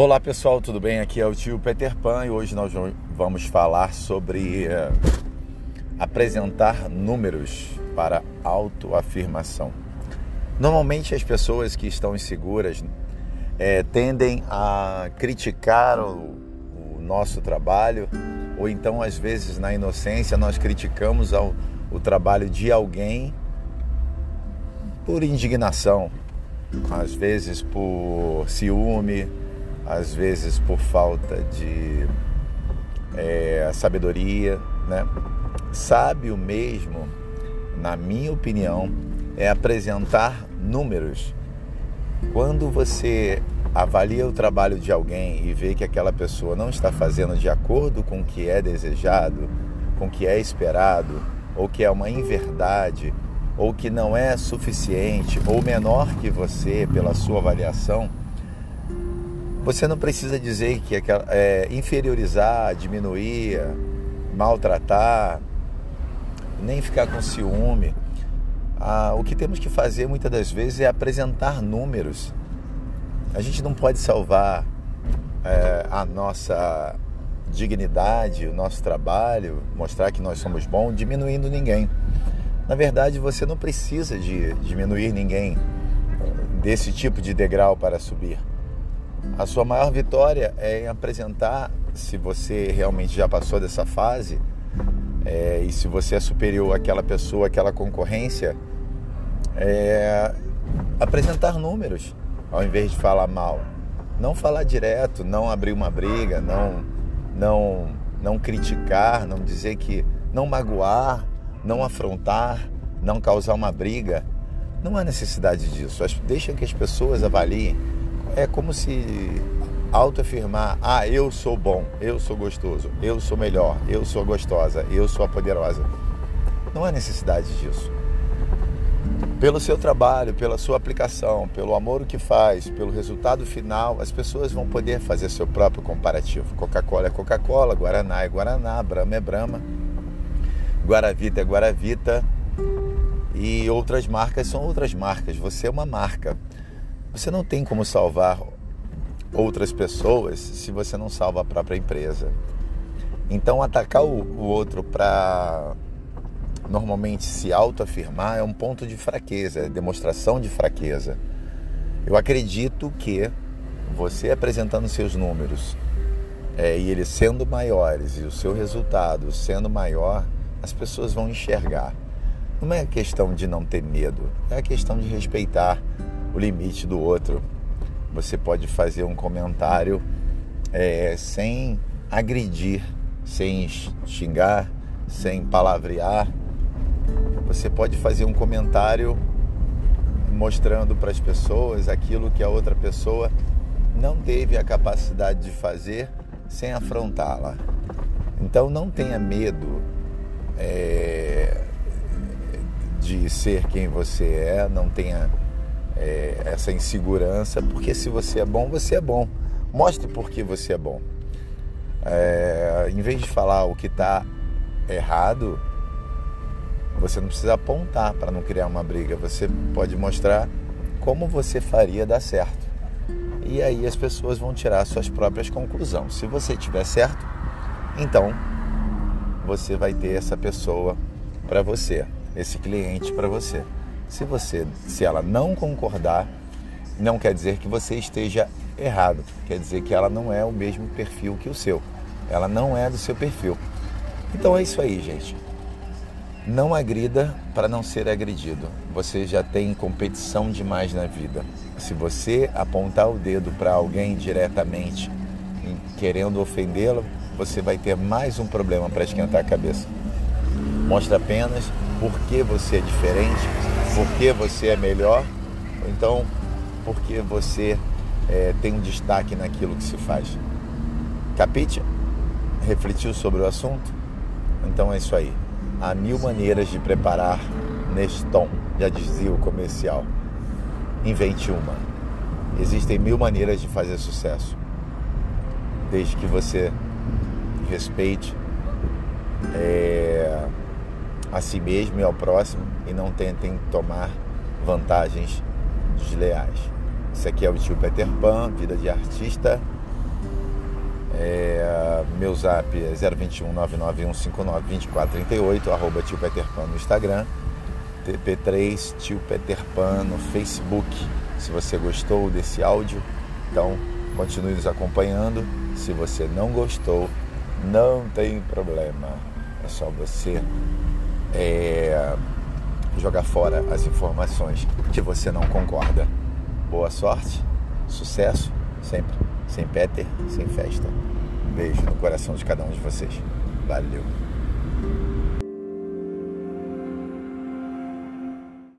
Olá pessoal, tudo bem? Aqui é o tio Peter Pan e hoje nós vamos falar sobre uh, apresentar números para autoafirmação. Normalmente as pessoas que estão inseguras é, tendem a criticar o, o, nosso trabalho ou então às vezes na inocência nós criticamos ao, o trabalho de alguém por indignação, às vezes por ciúme, às vezes por falta de é, sabedoria, né? Sábio mesmo, na minha opinião, é apresentar números. Quando você avalia o trabalho de alguém e vê que aquela pessoa não está fazendo de acordo com o que é desejado, com o que é esperado, ou que é uma inverdade, ou que não é suficiente, ou menor que você pela sua avaliação, você não precisa dizer que é, inferiorizar, diminuir, maltratar, nem ficar com ciúme. Ah, o que temos que fazer muitas das vezes é apresentar números. A gente não pode salvar é, a nossa dignidade, o nosso trabalho, mostrar que nós somos bons, diminuindo ninguém. Na verdade, você não precisa de diminuir ninguém desse tipo de degrau para subir. A sua maior vitória é em apresentar, se você realmente já passou dessa fase, é, e se você é superior àquela pessoa, àquela concorrência, é, apresentar números ao invés de falar mal. Não falar direto, não abrir uma briga, não, não, não criticar, não dizer que. não magoar, não afrontar, não causar uma briga. Não há necessidade disso. Deixa que as pessoas avaliem é como se autoafirmar: ah, eu sou bom, eu sou gostoso, eu sou melhor, eu sou gostosa, eu sou a poderosa. Não há necessidade disso. Pelo seu trabalho, pela sua aplicação, pelo amor que faz, pelo resultado final, as pessoas vão poder fazer seu próprio comparativo. Coca-Cola é Coca-Cola, Guaraná é Guaraná, Brahma é Brahma, Guaravita é Guaravita e outras marcas são outras marcas. Você é uma marca. Você não tem como salvar outras pessoas se você não salva a própria empresa. Então, atacar o, o outro para normalmente se autoafirmar é um ponto de fraqueza, é demonstração de fraqueza. Eu acredito que você apresentando seus números é, e eles sendo maiores e o seu resultado sendo maior, as pessoas vão enxergar. Não é questão de não ter medo, é a questão de respeitar o limite do outro. Você pode fazer um comentário é, sem agredir, sem xingar, sem palavrear. Você pode fazer um comentário mostrando para as pessoas aquilo que a outra pessoa não teve a capacidade de fazer sem afrontá-la. Então não tenha medo é, de ser quem você é, não tenha é, essa insegurança, porque se você é bom, você é bom. Mostre por que você é bom. É, em vez de falar o que está errado, você não precisa apontar para não criar uma briga. Você pode mostrar como você faria dar certo. E aí as pessoas vão tirar suas próprias conclusões. Se você tiver certo, então você vai ter essa pessoa para você, esse cliente para você. Se você, se ela não concordar, não quer dizer que você esteja errado. Quer dizer que ela não é o mesmo perfil que o seu. Ela não é do seu perfil. Então é isso aí, gente. Não agrida para não ser agredido. Você já tem competição demais na vida. Se você apontar o dedo para alguém diretamente, querendo ofendê-lo, você vai ter mais um problema para esquentar a cabeça. Mostra apenas por que você é diferente, porque você é melhor, ou então porque você é, tem um destaque naquilo que se faz. Capite? Refletiu sobre o assunto? Então é isso aí. Há mil maneiras de preparar neste tom, já dizia o comercial. Invente uma. Existem mil maneiras de fazer sucesso. Desde que você respeite é, a si mesmo e ao próximo e não tentem tomar vantagens desleais. Isso aqui é o tio Peter Pan, vida de artista. É, meu zap é 021 99159 2438, arroba tio Peter Pan no Instagram, TP3 tio Peter Pan no Facebook. Se você gostou desse áudio, então continue nos acompanhando. Se você não gostou, não tem problema. É só você é, jogar fora as informações que você não concorda. Boa sorte, sucesso, sempre. Sem Peter, sem festa. Um beijo no coração de cada um de vocês. Valeu.